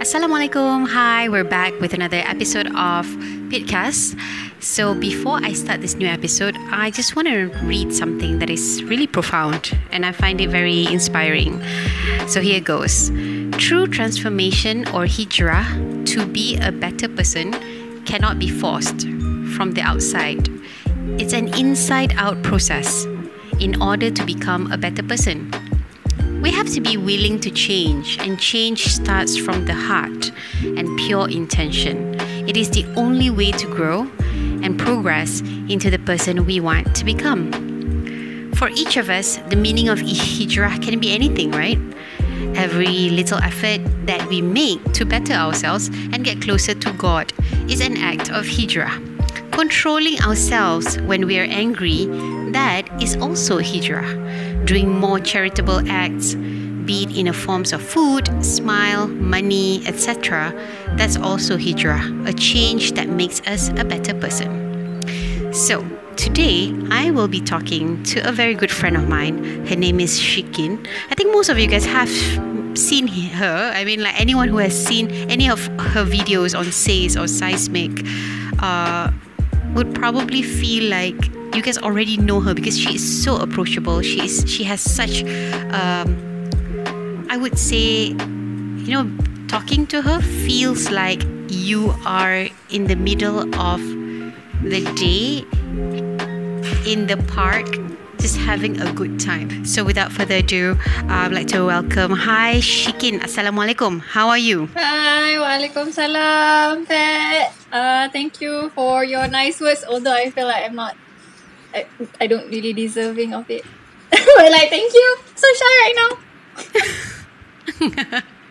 Assalamualaikum. Hi, we're back with another episode of Pitcast. So, before I start this new episode, I just want to read something that is really profound and I find it very inspiring. So, here goes True transformation or hijrah to be a better person cannot be forced from the outside. It's an inside out process in order to become a better person. We have to be willing to change, and change starts from the heart and pure intention. It is the only way to grow and progress into the person we want to become. For each of us, the meaning of hijrah can be anything, right? Every little effort that we make to better ourselves and get closer to God is an act of hijrah. Controlling ourselves when we are angry, that is also hijrah. Doing more charitable acts, be it in the forms of food, smile, money, etc., that's also hijrah, a change that makes us a better person. So, today I will be talking to a very good friend of mine. Her name is Shikin. I think most of you guys have seen her. I mean, like anyone who has seen any of her videos on SAYS or Seismic uh, would probably feel like you guys already know her because she is so approachable. She is she has such um, I would say you know talking to her feels like you are in the middle of the day in the park just having a good time. So without further ado, I'd like to welcome Hi Shikin. Assalamualaikum. How are you? Hi, Waalaikumsalam, Pat. Uh, thank you for your nice words. Although I feel like I'm not, I, I don't really deserving of it. but like, thank you. So shy right now.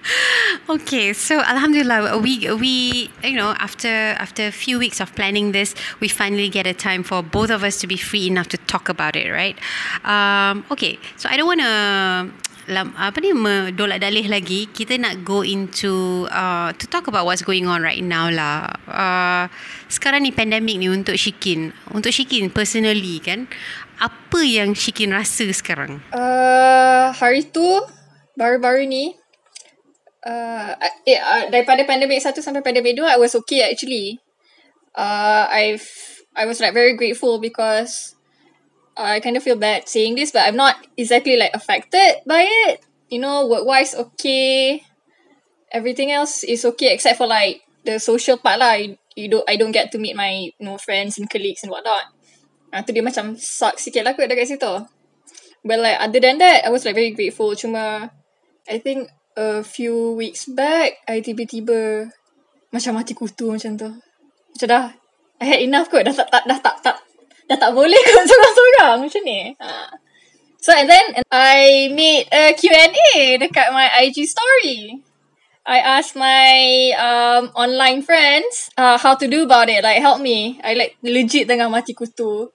okay, so Alhamdulillah, we we you know after after a few weeks of planning this, we finally get a time for both of us to be free enough to talk about it, right? Um, okay, so I don't want to apa ni dolak dalih lagi kita nak go into uh, to talk about what's going on right now lah. Uh, sekarang ni pandemik ni untuk Shikin. Untuk Shikin personally kan apa yang Shikin rasa sekarang? Uh, hari tu baru-baru ni uh, eh, uh, daripada pandemik satu sampai pandemik dua I was okay actually. Uh, I've I was like very grateful because I kind of feel bad saying this, but I'm not exactly like affected by it. You know, work wise okay. Everything else is okay except for like the social part lah. You, you don't I don't get to meet my you know friends and colleagues and whatnot. Ah tu dia macam suck sikit lah kot dekat situ. But like other than that, I was like very grateful. Cuma I think a few weeks back, I tiba-tiba macam mati kutu macam tu. Macam dah, I had enough kot. Dah tak, tak, dah tak, tak, dah tak boleh kot seorang-seorang macam ni. Ha. So and then I made a Q&A dekat my IG story. I asked my um, online friends uh, how to do about it. Like help me. I like legit tengah mati kutu.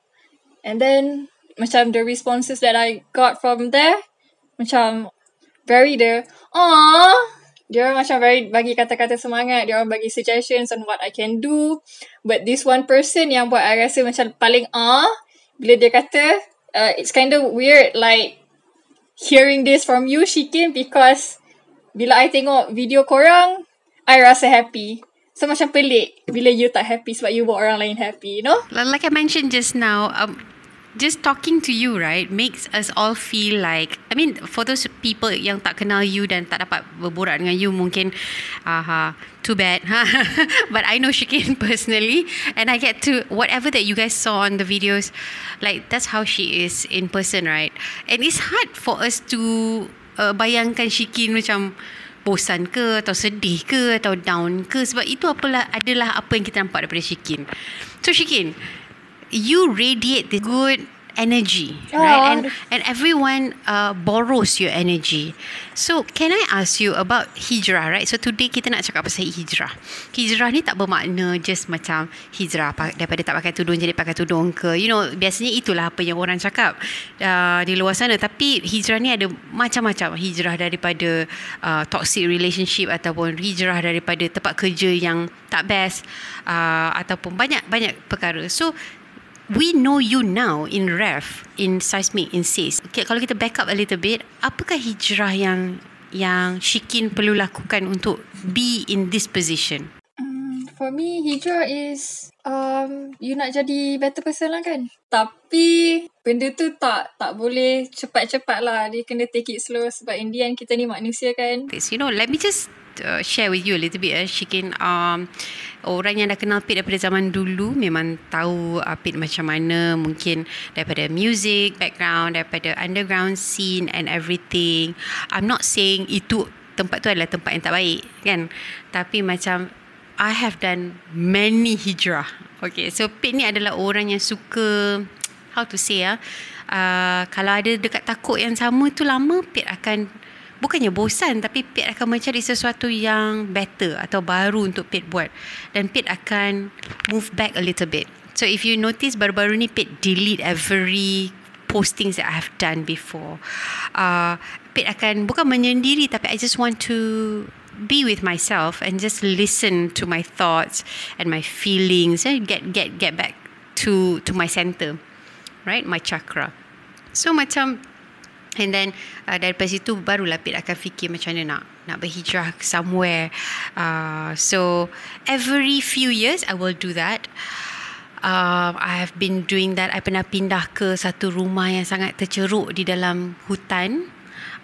And then macam the responses that I got from there macam very the aww dia macam very bagi kata-kata semangat dia bagi suggestions on what I can do but this one person yang buat I rasa macam paling ah bila dia kata uh, it's kind of weird like hearing this from you Shikin because bila I tengok video korang I rasa happy. So macam pelik bila you tak happy sebab you buat orang lain happy you know? Like I mentioned just now um, just talking to you right makes us all feel like I mean for those people yang tak kenal you dan tak dapat berborak dengan you mungkin uh, too bad but I know Shikin personally and I get to whatever that you guys saw on the videos like that's how she is in person right? And it's hard for us to uh, bayangkan Shikin macam bosan ke atau sedih ke atau down ke sebab itu apalah adalah apa yang kita nampak daripada Shikin so Shikin you radiate the good energy oh. right? And and everyone uh, borrows your energy. So can i ask you about hijrah right? So today kita nak cakap pasal hijrah. Hijrah ni tak bermakna just macam hijrah daripada tak pakai tudung jadi pakai tudung ke. You know biasanya itulah apa yang orang cakap uh, di luar sana. Tapi hijrah ni ada macam-macam. Hijrah daripada uh, toxic relationship ataupun hijrah daripada tempat kerja yang tak best uh, ataupun banyak-banyak perkara. So we know you now in ref in seismic in SAYS okay, kalau kita back up a little bit apakah hijrah yang yang Shikin perlu lakukan untuk be in this position? For me, hijrah is um, you nak jadi better person lah kan. Tapi benda tu tak tak boleh cepat-cepat lah. Dia kena take it slow sebab in the end kita ni manusia kan. You know, let me just uh, share with you a little bit. Eh. Shikin, um, orang yang dah kenal Pit daripada zaman dulu memang tahu uh, Pit macam mana. Mungkin daripada music, background, daripada underground scene and everything. I'm not saying itu tempat tu adalah tempat yang tak baik kan. Tapi macam I have done many hijrah. Okay, so Pit ni adalah orang yang suka how to say ah. Uh, kalau ada dekat takut yang sama tu lama Pit akan bukannya bosan tapi Pit akan mencari sesuatu yang better atau baru untuk Pit buat dan Pit akan move back a little bit so if you notice baru-baru ni Pit delete every postings that I have done before uh, Pit akan bukan menyendiri tapi I just want to be with myself and just listen to my thoughts and my feelings and get get get back to to my center right my chakra so macam And then uh, daripada situ barulah Pit akan fikir macam mana nak nak berhijrah somewhere. Uh, so every few years I will do that. Uh, I have been doing that. I pernah pindah ke satu rumah yang sangat terceruk di dalam hutan.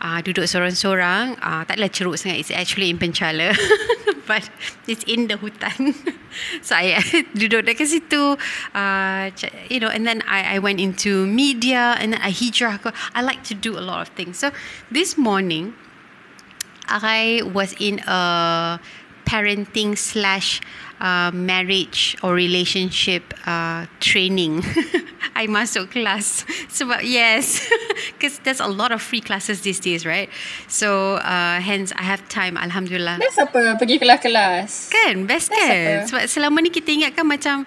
Uh, duduk sorang-sorang. Uh, taklah ceruk sangat. It's actually in Penchala. But it's in the hutan. so I duduk dekat situ uh, you know and then I I went into media and then I hijrah I like to do a lot of things so this morning I was in a parenting slash uh, marriage or relationship uh, training. I masuk kelas sebab yes, because there's a lot of free classes these days, right? So uh, hence I have time. Alhamdulillah. Best apa pergi kelas-kelas? Kan, best, best kan? Apa? Sebab selama ni kita ingatkan macam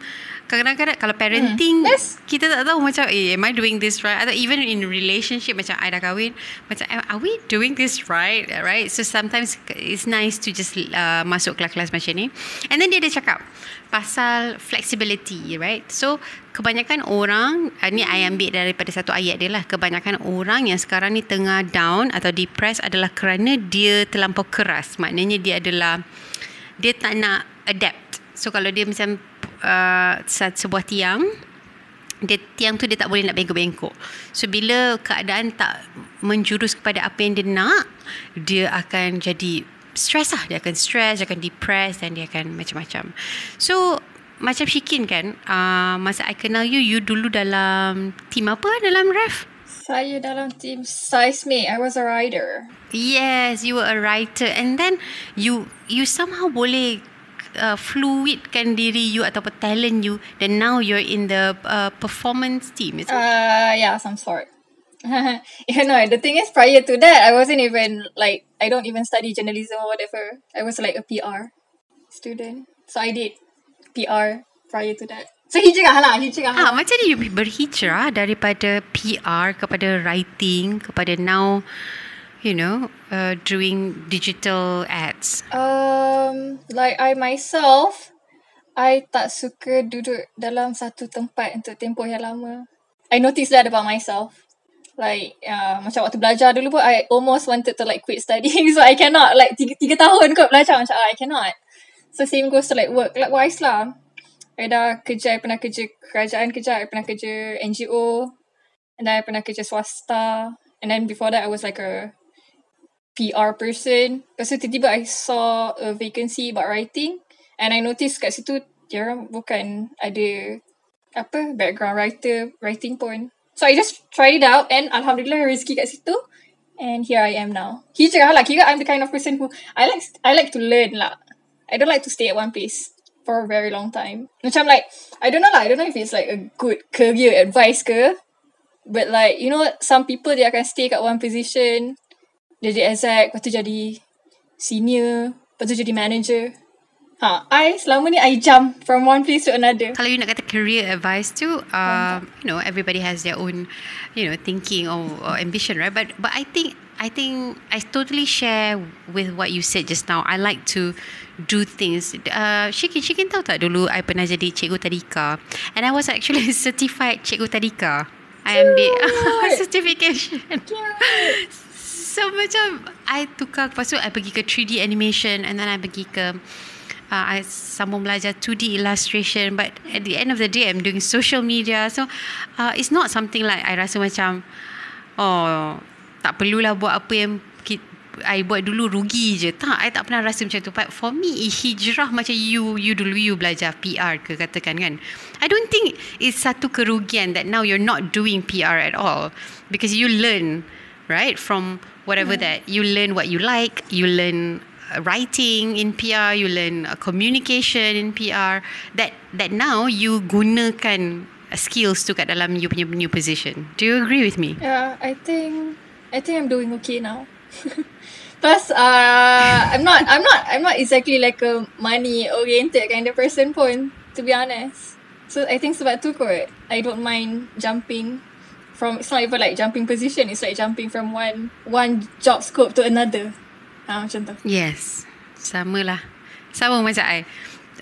kadang-kadang kalau parenting hmm. yes. kita tak tahu macam eh am I doing this right? Atau even in relationship macam I dah kahwin macam are we doing this right? Right? So sometimes it's nice to just uh, masuk kelas-kelas macam ni. And then dia ada cakap pasal flexibility right? So kebanyakan orang uh, ni I ambil daripada satu ayat dia lah kebanyakan orang yang sekarang ni tengah down atau depressed adalah kerana dia terlampau keras. Maknanya dia adalah dia tak nak adapt. So kalau dia macam uh, sebuah tiang dia tiang tu dia tak boleh nak bengkok-bengkok. So bila keadaan tak menjurus kepada apa yang dia nak, dia akan jadi stress lah. Dia akan stress, dia akan depressed dan dia akan macam-macam. So macam Shikin kan, uh, masa I kenal you, you dulu dalam team apa dalam ref? Saya dalam team Seismic. I was a writer. Yes, you were a writer. And then you you somehow boleh uh, fluidkan diri you atau talent you then now you're in the uh, performance team is it? Uh, yeah, some sort. you know, the thing is prior to that, I wasn't even like, I don't even study journalism or whatever. I was like a PR student. So I did PR prior to that. So hijrah lah, hijrah lah. Ah, macam ni you berhijrah daripada PR kepada writing kepada now you know, uh, doing digital ads? Um, like I myself, I tak suka duduk dalam satu tempat untuk tempoh yang lama. I noticed that about myself. Like, uh, macam waktu belajar dulu pun, I almost wanted to like quit studying. So, I cannot. Like, tiga, tiga tahun kot belajar. Macam, ah, I cannot. So, same goes to like work. Likewise lah. I dah kerja, I pernah kerja kerajaan kerja, I pernah kerja NGO. And then I pernah kerja swasta. And then before that, I was like a PR person. Tu tiba-tiba I saw a vacancy about writing and I noticed kat situ dia orang bukan ada apa background writer writing pun. So I just tried it out and alhamdulillah rezeki kat situ and here I am now. Hijrah lah. Kira I'm the kind of person who I like I like to learn lah. I don't like to stay at one place for a very long time. Macam like I don't know lah. I don't know if it's like a good career advice ke. But like, you know, some people they akan stay kat one position dia jadi exec, lepas tu jadi senior, lepas tu jadi manager. Ha, I selama ni I jump from one place to another. Kalau you nak kata career advice tu, uh, you know, everybody has their own, you know, thinking or, or ambition, right? But but I think I think I totally share with what you said just now. I like to do things. Uh, Shikin, Shikin tahu tak dulu I pernah jadi cikgu tadika. And I was actually certified cikgu tadika. I ambil certification. So macam I tukar Lepas tu I pergi ke 3D animation And then I pergi ke uh, I sambung belajar 2D illustration. But at the end of the day I'm doing social media. So uh, It's not something like I rasa macam Oh Tak perlulah buat apa yang I buat dulu rugi je. Tak I tak pernah rasa macam tu. But for me Hijrah macam you You dulu you belajar PR ke katakan kan. I don't think It's satu kerugian That now you're not doing PR at all. Because you learn Right From whatever yeah. that You learn what you like You learn uh, writing in PR You learn uh, communication in PR That that now You gunakan skills tu kat dalam you punya new position Do you agree with me? Yeah I think I think I'm doing okay now Plus, uh, I'm not, I'm not, I'm not exactly like a money oriented kind of person pun, to be honest. So I think sebab tu kot, I don't mind jumping from. It's not even like jumping position. It's like jumping from one one job scope to another. Ah, uh, macam tu. Yes, sama lah, sama macam I.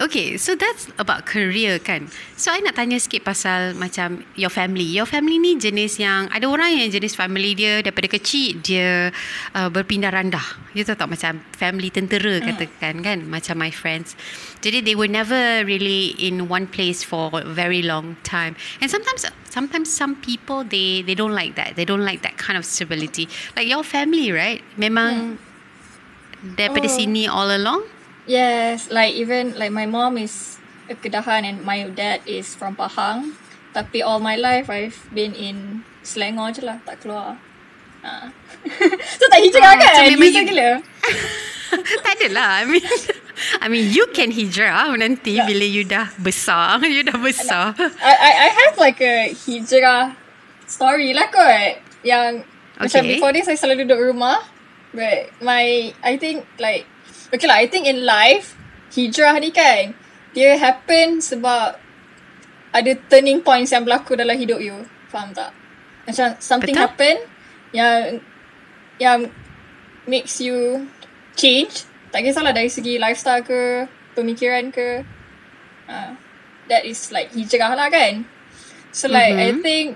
Okay, so that's about career kan. So I nak tanya sikit pasal macam your family. Your family ni jenis yang ada orang yang jenis family dia daripada kecil dia uh, berpindah randah. You tahu tak macam family tentera hmm. katakan kan macam my friends. Jadi they were never really in one place for a very long time. And sometimes sometimes some people they they don't like that. They don't like that kind of stability. Like your family, right? Memang hmm. daripada oh. sini all along? Yes, like even like my mom is a Kedahan and my dad is from Pahang. Tapi all my life I've been in Selangor je lah, tak keluar. Ha. so tak hijrah uh, kan? So memang you... gila. tak adalah. I mean, I mean you can hijrah nanti yeah. bila you dah besar. You dah besar. I, I, I have like a hijrah story lah kot. Yang okay. macam before this, saya selalu duduk rumah. But my, I think like Okay lah, I think in life, hijrah ni kan, dia happen sebab ada turning points yang berlaku dalam hidup you. Faham tak? Macam something Betul? happen yang yang makes you change. Tak kisahlah dari segi lifestyle ke, pemikiran ke. Uh, that is like hijrah lah kan. So like mm-hmm. I think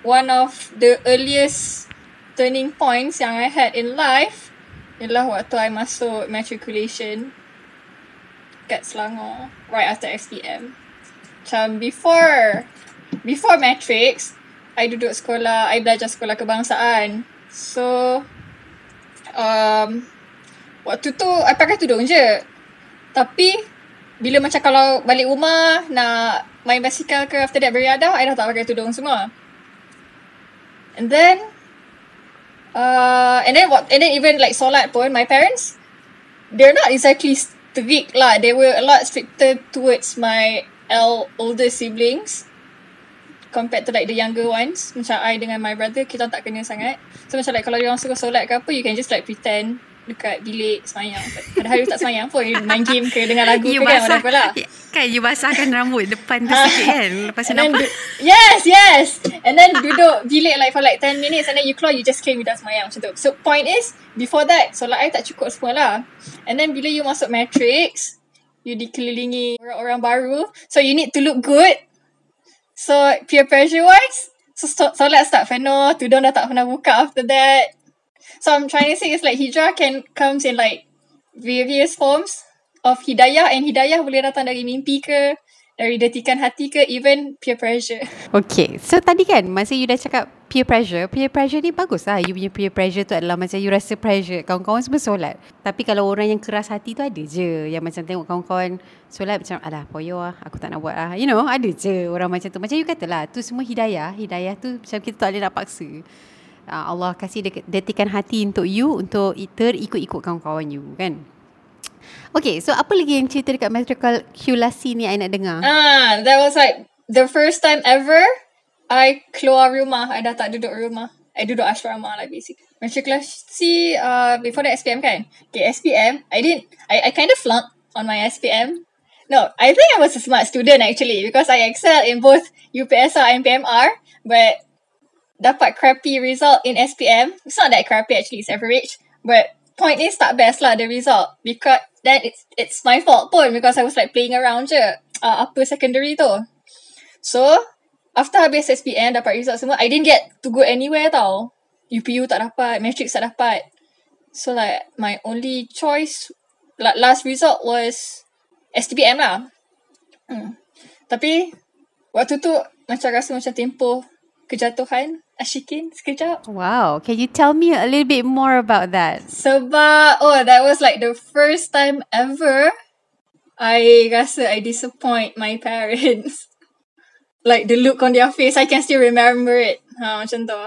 one of the earliest turning points yang I had in life ialah waktu I masuk matriculation kat Selangor right after SPM. Macam before before matrix, I duduk sekolah, I belajar sekolah kebangsaan. So um, waktu tu I pakai tudung je. Tapi bila macam kalau balik rumah nak main basikal ke after that beriadah, I dah tak pakai tudung semua. And then Uh, and then what? And then even like solat pun, my parents, they're not exactly strict lah. They were a lot stricter towards my el- older siblings compared to like the younger ones. Macam I dengan my brother, kita tak kena sangat. So macam like kalau orang suka solat ke apa, you can just like pretend dekat bilik semayang. Padahal you tak semayang pun, you main game ke dengan lagu you ke basah, kan, lah. Kan, you basahkan rambut depan tu sikit kan. Lepas tu nampak. Du- yes, yes. And then duduk bilik like for like 10 minutes and then you keluar, you just came without semayang macam tu. So point is, before that, solat I tak cukup semua lah. And then bila you masuk matrix, you dikelilingi orang-orang baru. So you need to look good. So peer pressure wise, so solat start penuh, tudung dah tak pernah buka after that. So I'm trying to say is like hijrah can comes in like various forms of hidayah and hidayah boleh datang dari mimpi ke dari detikan hati ke even peer pressure. Okay. So tadi kan masa you dah cakap peer pressure, peer pressure ni bagus lah. You punya peer pressure tu adalah macam you rasa pressure. Kawan-kawan semua solat. Tapi kalau orang yang keras hati tu ada je. Yang macam tengok kawan-kawan solat macam alah poyo lah. Aku tak nak buat lah. You know ada je orang macam tu. Macam you kata lah. Tu semua hidayah. Hidayah tu macam kita tak boleh nak paksa. Uh, Allah kasih detikan hati untuk you untuk terikut-ikut kawan-kawan you kan. Okay, so apa lagi yang cerita dekat matriculasi ni I nak dengar? Ah, that was like the first time ever I keluar rumah. I dah tak duduk rumah. I duduk asrama lah basic. Matriculasi uh, before the SPM kan? Okay, SPM, I didn't, I, I kind of flunked on my SPM. No, I think I was a smart student actually because I excelled in both UPSR and PMR. But dapat crappy result in SPM. It's not that crappy actually, it's average. But point is tak best lah the result. Because then it's it's my fault pun because I was like playing around je. Uh, upper secondary tu. So, after habis SPM dapat result semua, I didn't get to go anywhere tau. UPU tak dapat, Matrix tak dapat. So like my only choice like last result was STPM lah. Hmm. Tapi waktu tu macam rasa macam tempoh kejatuhan Ashikin sekejap. Wow, can you tell me a little bit more about that? Sebab oh that was like the first time ever I rasa I disappoint my parents. like the look on their face, I can still remember it. Ha, macam tu.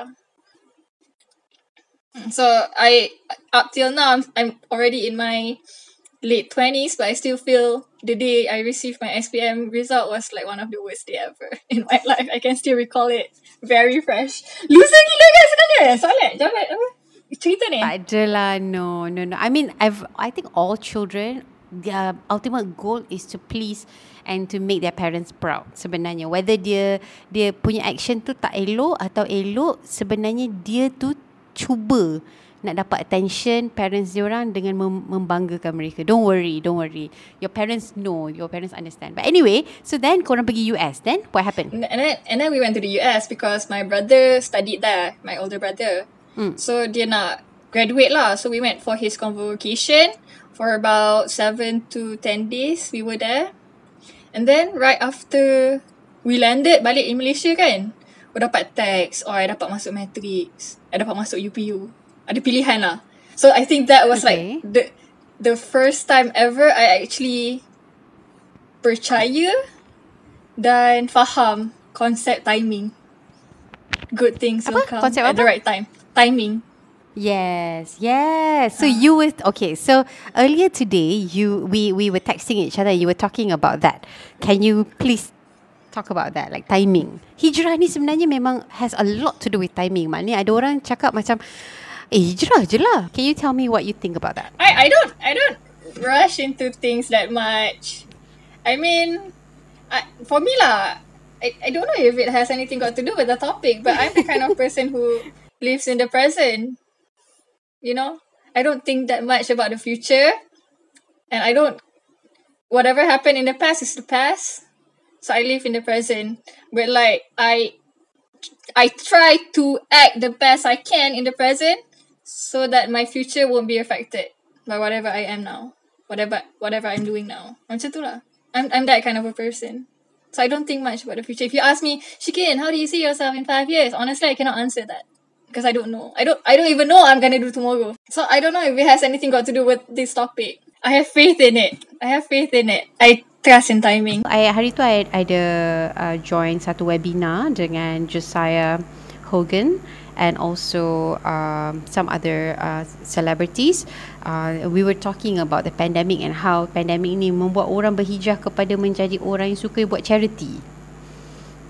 So I up till now I'm, I'm already in my late twenties, but I still feel the day I received my SPM result was like one of the worst day ever in my life. I can still recall it very fresh. Loser gila kan sebenarnya? Soalan, jawab? Cerita ni? Tak adalah, no, no, no. I mean, I've, I think all children, their ultimate goal is to please and to make their parents proud sebenarnya. Whether dia dia punya action tu tak elok atau elok, sebenarnya dia tu cuba nak dapat attention parents dia orang dengan mem- membanggakan mereka. Don't worry, don't worry. Your parents know, your parents understand. But anyway, so then korang pergi US. Then what happened? And then, and then we went to the US because my brother studied there, my older brother. Hmm. So dia nak graduate lah. So we went for his convocation for about seven to ten days. We were there. And then right after we landed balik in Malaysia kan, we dapat text, oh I dapat masuk matrix. I dapat masuk UPU. Ada pilihan lah. So I think that was Okay. like the the first time ever I actually percaya dan faham konsep timing. Good things will Apa? come Konsep at the apa? right time. Timing. Yes, yes. So you were okay. So earlier today, you we we were texting each other. You were talking about that. Can you please talk about that, like timing? Hijrah ni sebenarnya memang has a lot to do with timing. Maknanya ada orang cakap macam, eh hijrah je lah. Can you tell me what you think about that? I I don't I don't rush into things that much. I mean, I, for me lah, I, I don't know if it has anything got to do with the topic, but I'm the kind of person who lives in the present. You know, I don't think that much about the future, and I don't. Whatever happened in the past is the past, so I live in the present. But like I, I try to act the best I can in the present, so that my future won't be affected by whatever I am now, whatever whatever I'm doing now. Macam tu lah. I'm I'm that kind of a person. So I don't think much about the future. If you ask me, Shikin, how do you see yourself in five years? Honestly, I cannot answer that because I don't know. I don't I don't even know I'm gonna do tomorrow. So I don't know if it has anything got to do with this topic. I have faith in it. I have faith in it. I trust in timing. I, hari tu I ada uh, join satu webinar dengan Josiah Hogan and also um, some other uh, celebrities. Uh, we were talking about the pandemic and how pandemic ni membuat orang berhijrah kepada menjadi orang yang suka buat charity.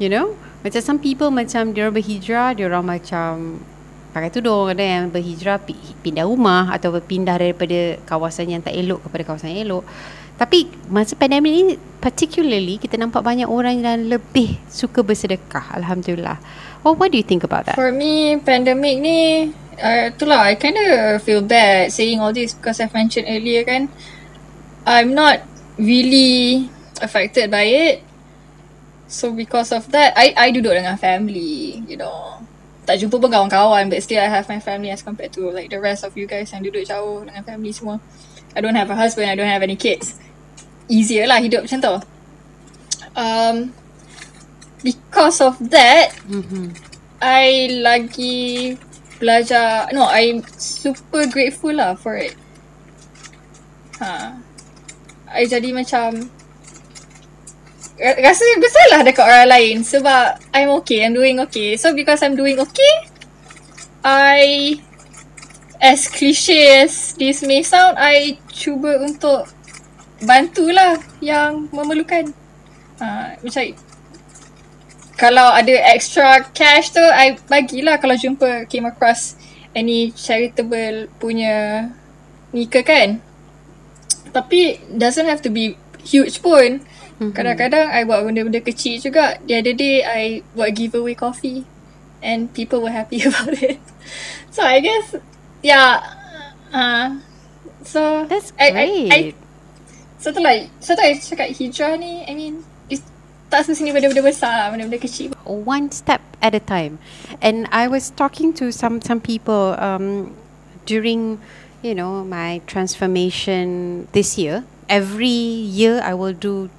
You know? Macam some people macam dia orang berhijrah, dia orang macam pakai tudung, ada yang berhijrah pi- pindah rumah atau berpindah daripada kawasan yang tak elok kepada kawasan yang elok. Tapi masa pandemik ni particularly kita nampak banyak orang yang lebih suka bersedekah. Alhamdulillah. Well, what do you think about that? For me, pandemic ni, uh, itulah, I kind of feel bad saying all this because I've mentioned earlier kan, I'm not really affected by it. So because of that, I I duduk dengan family, you know. Tak jumpa pun kawan-kawan but still I have my family as compared to like the rest of you guys yang duduk jauh dengan family semua. I don't have a husband, I don't have any kids. Easier lah hidup macam tu. Um, because of that, Mm-hmm. I lagi belajar no I'm super grateful lah for it. Ha. I jadi macam ra- rasa bersalah dekat orang lain sebab I'm okay, I'm doing okay. So because I'm doing okay, I as cliche as this may sound, I cuba untuk bantulah yang memerlukan. Ha, macam kalau ada extra cash tu I bagilah kalau jumpa came across any charitable punya ni ke kan. Tapi doesn't have to be huge pun. Kadang-kadang I buat benda-benda kecil juga. The other day I buat giveaway coffee and people were happy about it. So I guess yeah uh, so That's I, I, I, great. so tu lah so tu I cakap hijrah ni I mean tak semestinya benda-benda besar benda-benda kecil one step at a time. And I was talking to some some people um, during you know, my transformation this year. Every year I will do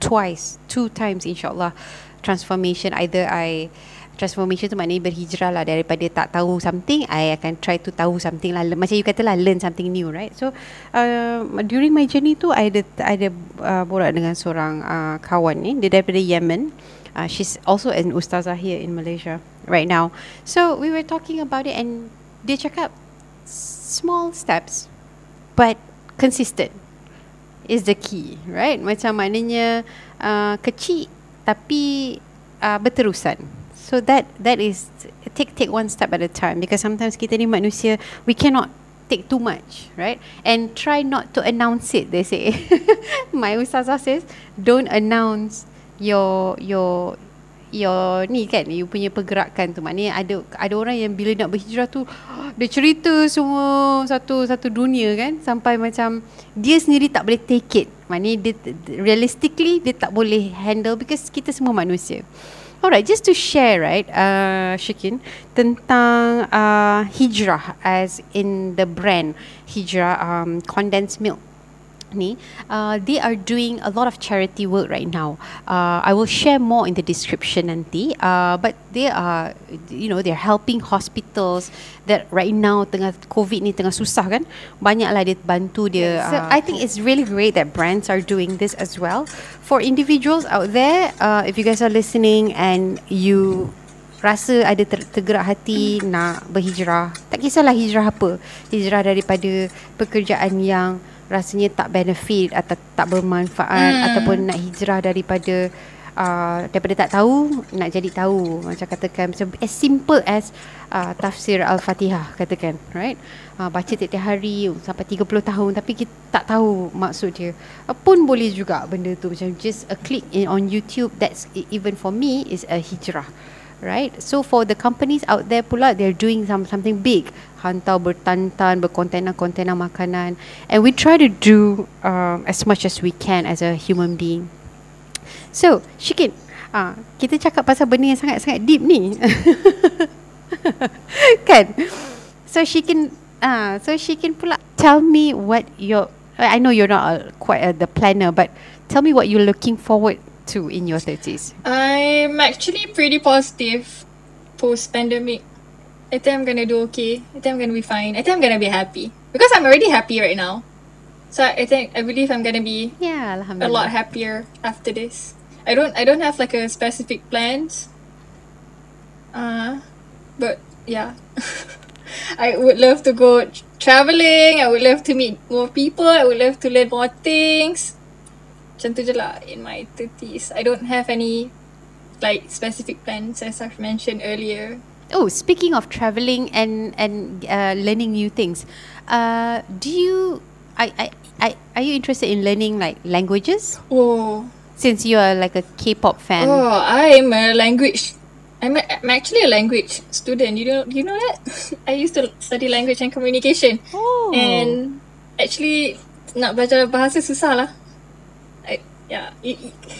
twice, two times insyaAllah transformation. Either I transformation tu maknanya berhijrah lah. Daripada tak tahu something I akan try to tahu something lah. Macam you kata lah learn something new right? So uh, during my journey tu I ada I ada uh, borak dengan seorang uh, kawan ni. Dia daripada Yemen. Uh, she's also an ustazah here in Malaysia right now. So we were talking about it and dia cakap small steps but consistent is the key right? Macam maknanya uh, kecil tapi uh, berterusan so that that is take take one step at a time because sometimes kita ni manusia we cannot take too much right? And try not to announce it they say. My ustazah says don't announce your your your ni kan you punya pergerakan tu. Maknanya ada ada orang yang bila nak berhijrah tu dia cerita semua satu satu dunia kan sampai macam dia sendiri tak boleh take it. Maknanya dia realistically dia tak boleh handle because kita semua manusia Alright, just to share, right, uh, Shikin, tentang uh, hijrah as in the brand hijrah um, condensed milk ni uh, they are doing a lot of charity work right now. Uh, I will share more in the description nanti. Uh, but they are you know they're helping hospitals that right now tengah covid ni tengah susah kan? Banyaklah dia bantu dia so uh, I think it's really great that brands are doing this as well. For individuals out there uh, if you guys are listening and you rasa ada ter- tergerak hati nak berhijrah tak kisahlah hijrah apa. Hijrah daripada pekerjaan yang rasanya tak benefit atau tak bermanfaat hmm. ataupun nak hijrah daripada uh, daripada tak tahu nak jadi tahu. Macam katakan macam as simple as uh, tafsir al-Fatihah katakan right? Uh, baca tiap-tiap hari sampai 30 tahun tapi kita tak tahu maksud dia. Uh, pun boleh juga benda tu macam just a click in on YouTube that's even for me is a hijrah right? So for the companies out there pula they're doing some something big hantar bertantan berkontena-kontena makanan and we try to do um, as much as we can as a human being so Shikin uh, kita cakap pasal benda yang sangat-sangat deep ni kan so Shikin uh, so Shikin pula tell me what your I know you're not a, quite a, the planner but tell me what you're looking forward to in your 30s? I'm actually pretty positive post pandemic. I think I'm gonna do okay. I think I'm gonna be fine. I think I'm gonna be happy because I'm already happy right now. So I think I believe I'm gonna be yeah, a lot happier after this. I don't I don't have like a specific plans. Uh, but yeah, I would love to go traveling. I would love to meet more people. I would love to learn more things. macam tu je lah in my 30s. I don't have any like specific plans as I've mentioned earlier. Oh, speaking of traveling and and uh, learning new things, uh, do you I, I I are you interested in learning like languages? Oh, since you are like a K-pop fan. Oh, I'm a language. I'm, a, I'm actually a language student. You know, you know that? I used to study language and communication. Oh. And actually, nak belajar bahasa susah lah yeah you,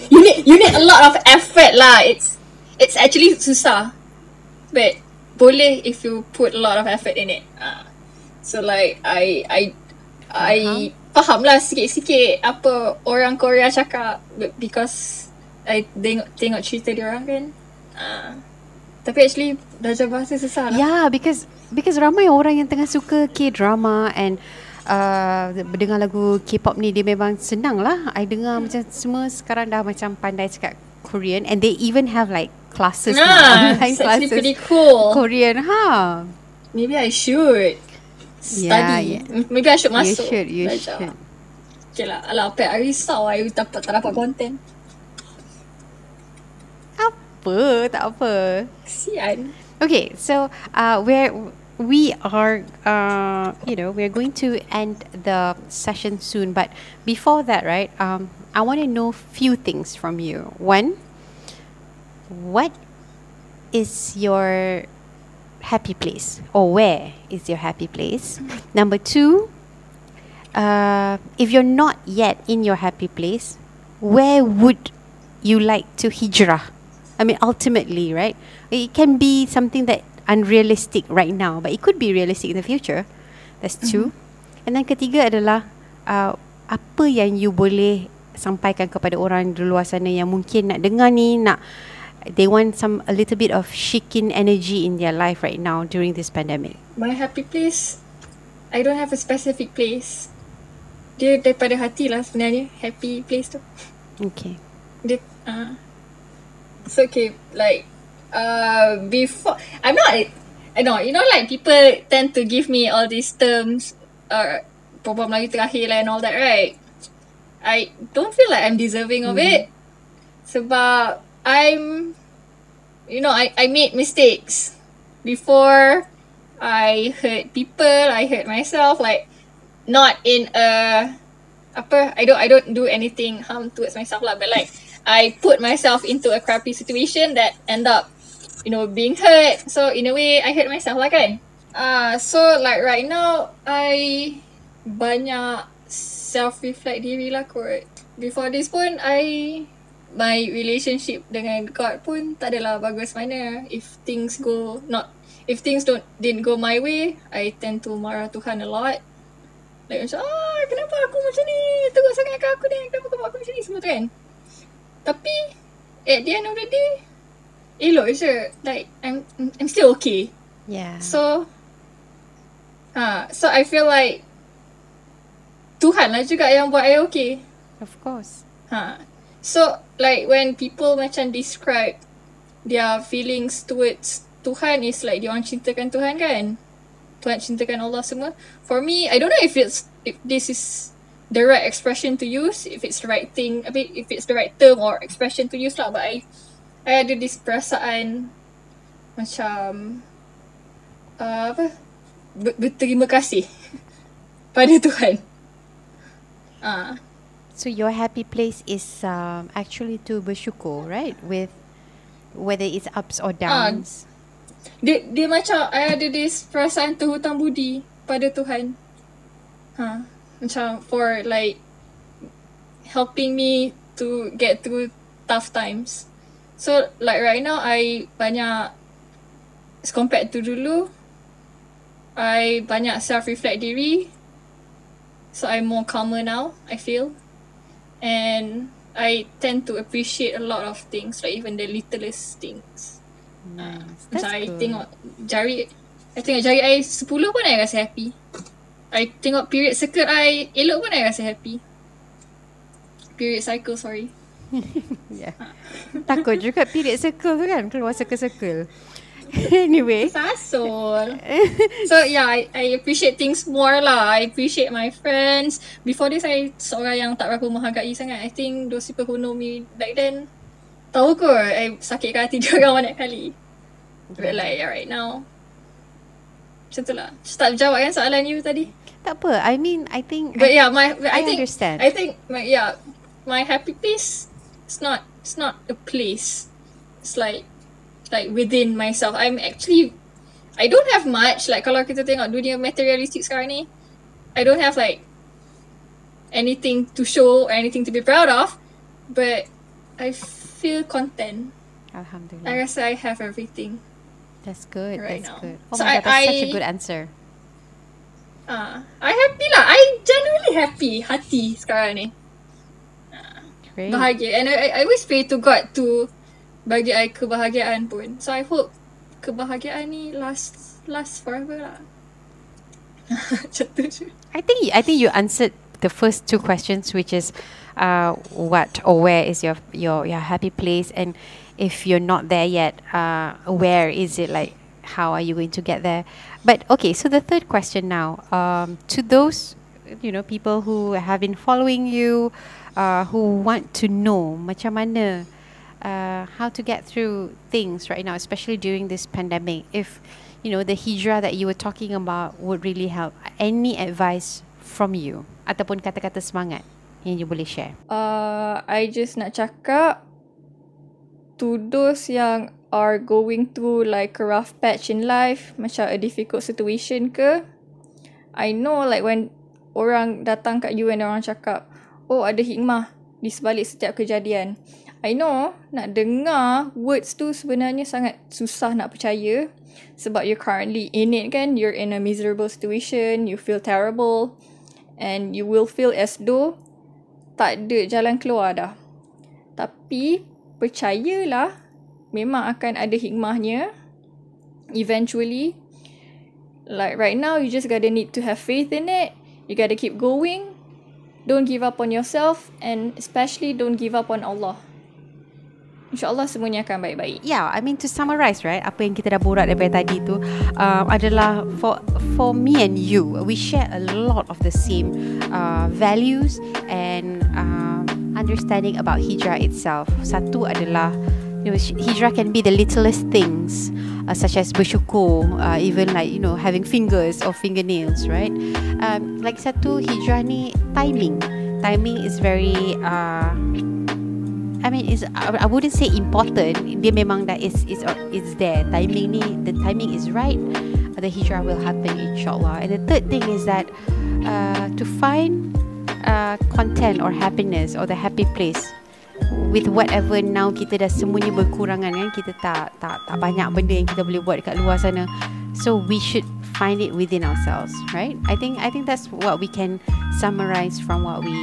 you need you need a lot of effort lah it's it's actually susah but boleh if you put a lot of effort in it uh, so like I I I uh-huh. faham lah sikit-sikit apa orang Korea cakap because I tengok tengok cerita dia orang kan uh, tapi actually belajar bahasa susah lah yeah because because ramai orang yang tengah suka K-drama and uh, dengar lagu K-pop ni dia memang senang lah. I dengar hmm. macam semua sekarang dah macam pandai cakap Korean and they even have like classes nah, now, online classes. pretty cool. Korean, huh? Maybe I should study. Yeah, yeah. Maybe I should masuk. You should, you belajar. should. Okay lah, alah, apa I risau I dapat, tak dapat konten. Apa, tak apa. Kesian. Okay, so uh, where we are, uh, you know, we're going to end the session soon. But before that, right, um, I want to know few things from you. One, what is your happy place, or where is your happy place? Number two, uh, if you're not yet in your happy place, where would you like to hijrah? I mean, ultimately, right? It can be something that unrealistic right now, but it could be realistic in the future. That's 2 mm-hmm. And then ketiga adalah uh, apa yang you boleh sampaikan kepada orang di luar sana yang mungkin nak dengar ni nak they want some a little bit of shaking energy in their life right now during this pandemic. My happy place, I don't have a specific place. Dia daripada hati lah sebenarnya happy place tu. Okay. Dia, uh, so okay, like uh, before I'm not. I know you know like people tend to give me all these terms, uh, perempuan Melayu terakhir lah and all that right. I don't feel like I'm deserving of it. Sebab I'm, you know, I, I made mistakes before. I hurt people. I hurt myself. Like, not in a apa I don't I don't do anything harm towards myself lah. But like I put myself into a crappy situation that end up, you know, being hurt. So in a way, I hurt myself lah kan. Uh, so like right now, I banyak self reflect diri lah kot. Before this pun I my relationship dengan God pun tak adalah bagus mana. If things go not if things don't didn't go my way, I tend to marah Tuhan a lot. Like macam ah kenapa aku macam ni? Teruk sangat ke aku ni? Kenapa kau buat aku macam ni semua tu kan? Tapi at the end of the day elok je. Like I'm I'm still okay. Yeah. So ah, so I feel like Tuhan lah juga yang buat I okay. Of course. Ha. So like when people macam describe their feelings towards Tuhan is like dia orang cintakan Tuhan kan? Tuhan cintakan Allah semua. For me, I don't know if it's if this is the right expression to use, if it's the right thing, I mean, if it's the right term or expression to use lah. But I, I ada this perasaan macam uh, apa? Ber- berterima kasih pada Tuhan. Ah. So your happy place is um, actually to bersyukur, right? With whether it's ups or downs. Dia dia macam I ada this perasaan terhutang budi pada Tuhan. Ha. Macam for like helping me to get through tough times. So like right now I banyak as compared to dulu I banyak self reflect diri So I'm more calmer now, I feel. And I tend to appreciate a lot of things, like even the littlest things. Nice. Macam That's I tengok jari, I tengok jari I 10 pun I rasa happy. I tengok period skirt I elok pun I rasa happy. Period cycle, sorry. Yeah. Takut juga period circle tu kan keluar circle-circle. anyway. Sasol. so yeah, I, I appreciate things more lah. I appreciate my friends. Before this, I seorang yang tak berapa menghargai sangat. I think those people who know me back then, tahu kot I sakitkan hati dia orang banyak kali. But like yeah, right now, macam tu lah. Start jawab kan soalan you tadi. Tak apa. I mean, I think But I, yeah, my but I I, think understand. I think my yeah, my happy place. It's not. It's not a place. It's like like within myself. I'm actually. I don't have much. Like kalau kita tengok dunia materialistic sekarang ni, I don't have like anything to show or anything to be proud of, but I feel content. Alhamdulillah I guess I have everything. That's good. right That's now. good. Oh So my I- god, that's such a good answer. Ah, I happy lah. I genuinely happy hati sekarang ni. Great. bahagia and I, I- I always pray to God to bagi I kebahagiaan pun. So I hope kebahagiaan ni last last forever lah. Tu. I think I think you answered the first two questions, which is uh, what or where is your your your happy place, and if you're not there yet, uh, where is it? Like, how are you going to get there? But okay, so the third question now, um, to those you know people who have been following you, uh, who want to know macam mana. Uh, how to get through things right now, especially during this pandemic. If you know the hijrah that you were talking about would really help. Any advice from you ataupun kata-kata semangat yang you boleh share? Uh, I just nak cakap to those yang are going through like a rough patch in life, macam a difficult situation ke, I know like when orang datang kat you and orang cakap, oh ada hikmah di sebalik setiap kejadian. I know nak dengar words tu sebenarnya sangat susah nak percaya sebab you're currently in it kan, you're in a miserable situation, you feel terrible. and you will feel as though tak ada jalan keluar dah. Tapi percayalah memang akan ada hikmahnya eventually like right now you just gotta need to have faith in it you gotta keep going don't give up on yourself and especially don't give up on Allah InsyaAllah semuanya akan baik-baik. Yeah, I mean to summarize, right? Apa yang kita dah borak daripada tadi tu uh, adalah for for me and you, we share a lot of the same uh, values and uh, understanding about hijrah itself. Satu adalah you know, hijrah can be the littlest things uh, such as bersyukur uh, even like you know having fingers or fingernails right um, like satu hijrah ni timing timing is very uh, I mean is I, wouldn't say important. Dia memang dah is is is there. Timing ni the timing is right. The hijrah will happen inshallah. And the third thing is that uh, to find uh, content or happiness or the happy place with whatever now kita dah semuanya berkurangan kan kita tak tak tak banyak benda yang kita boleh buat dekat luar sana. So we should find it within ourselves right? I think i think that's what we can summarize from what we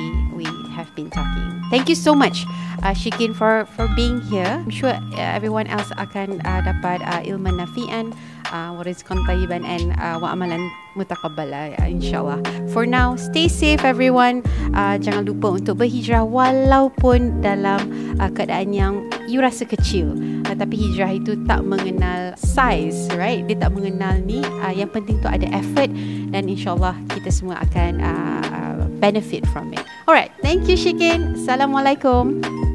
have been talking. Thank you so much uh, Shikin for for being here. I'm sure uh, everyone else akan uh, dapat uh, ilmu nafian uh, warizqan tayyiban and uh, wa amalan mutakabbala uh, insyaallah. For now stay safe everyone. Uh, jangan lupa untuk berhijrah walaupun dalam uh, keadaan yang you rasa kecil. Uh, tapi hijrah itu tak mengenal size right? Dia tak mengenal ni uh, yang penting tu ada effort dan insyaallah kita semua akan uh benefit from it. Alright thank you Shikin. Assalamualaikum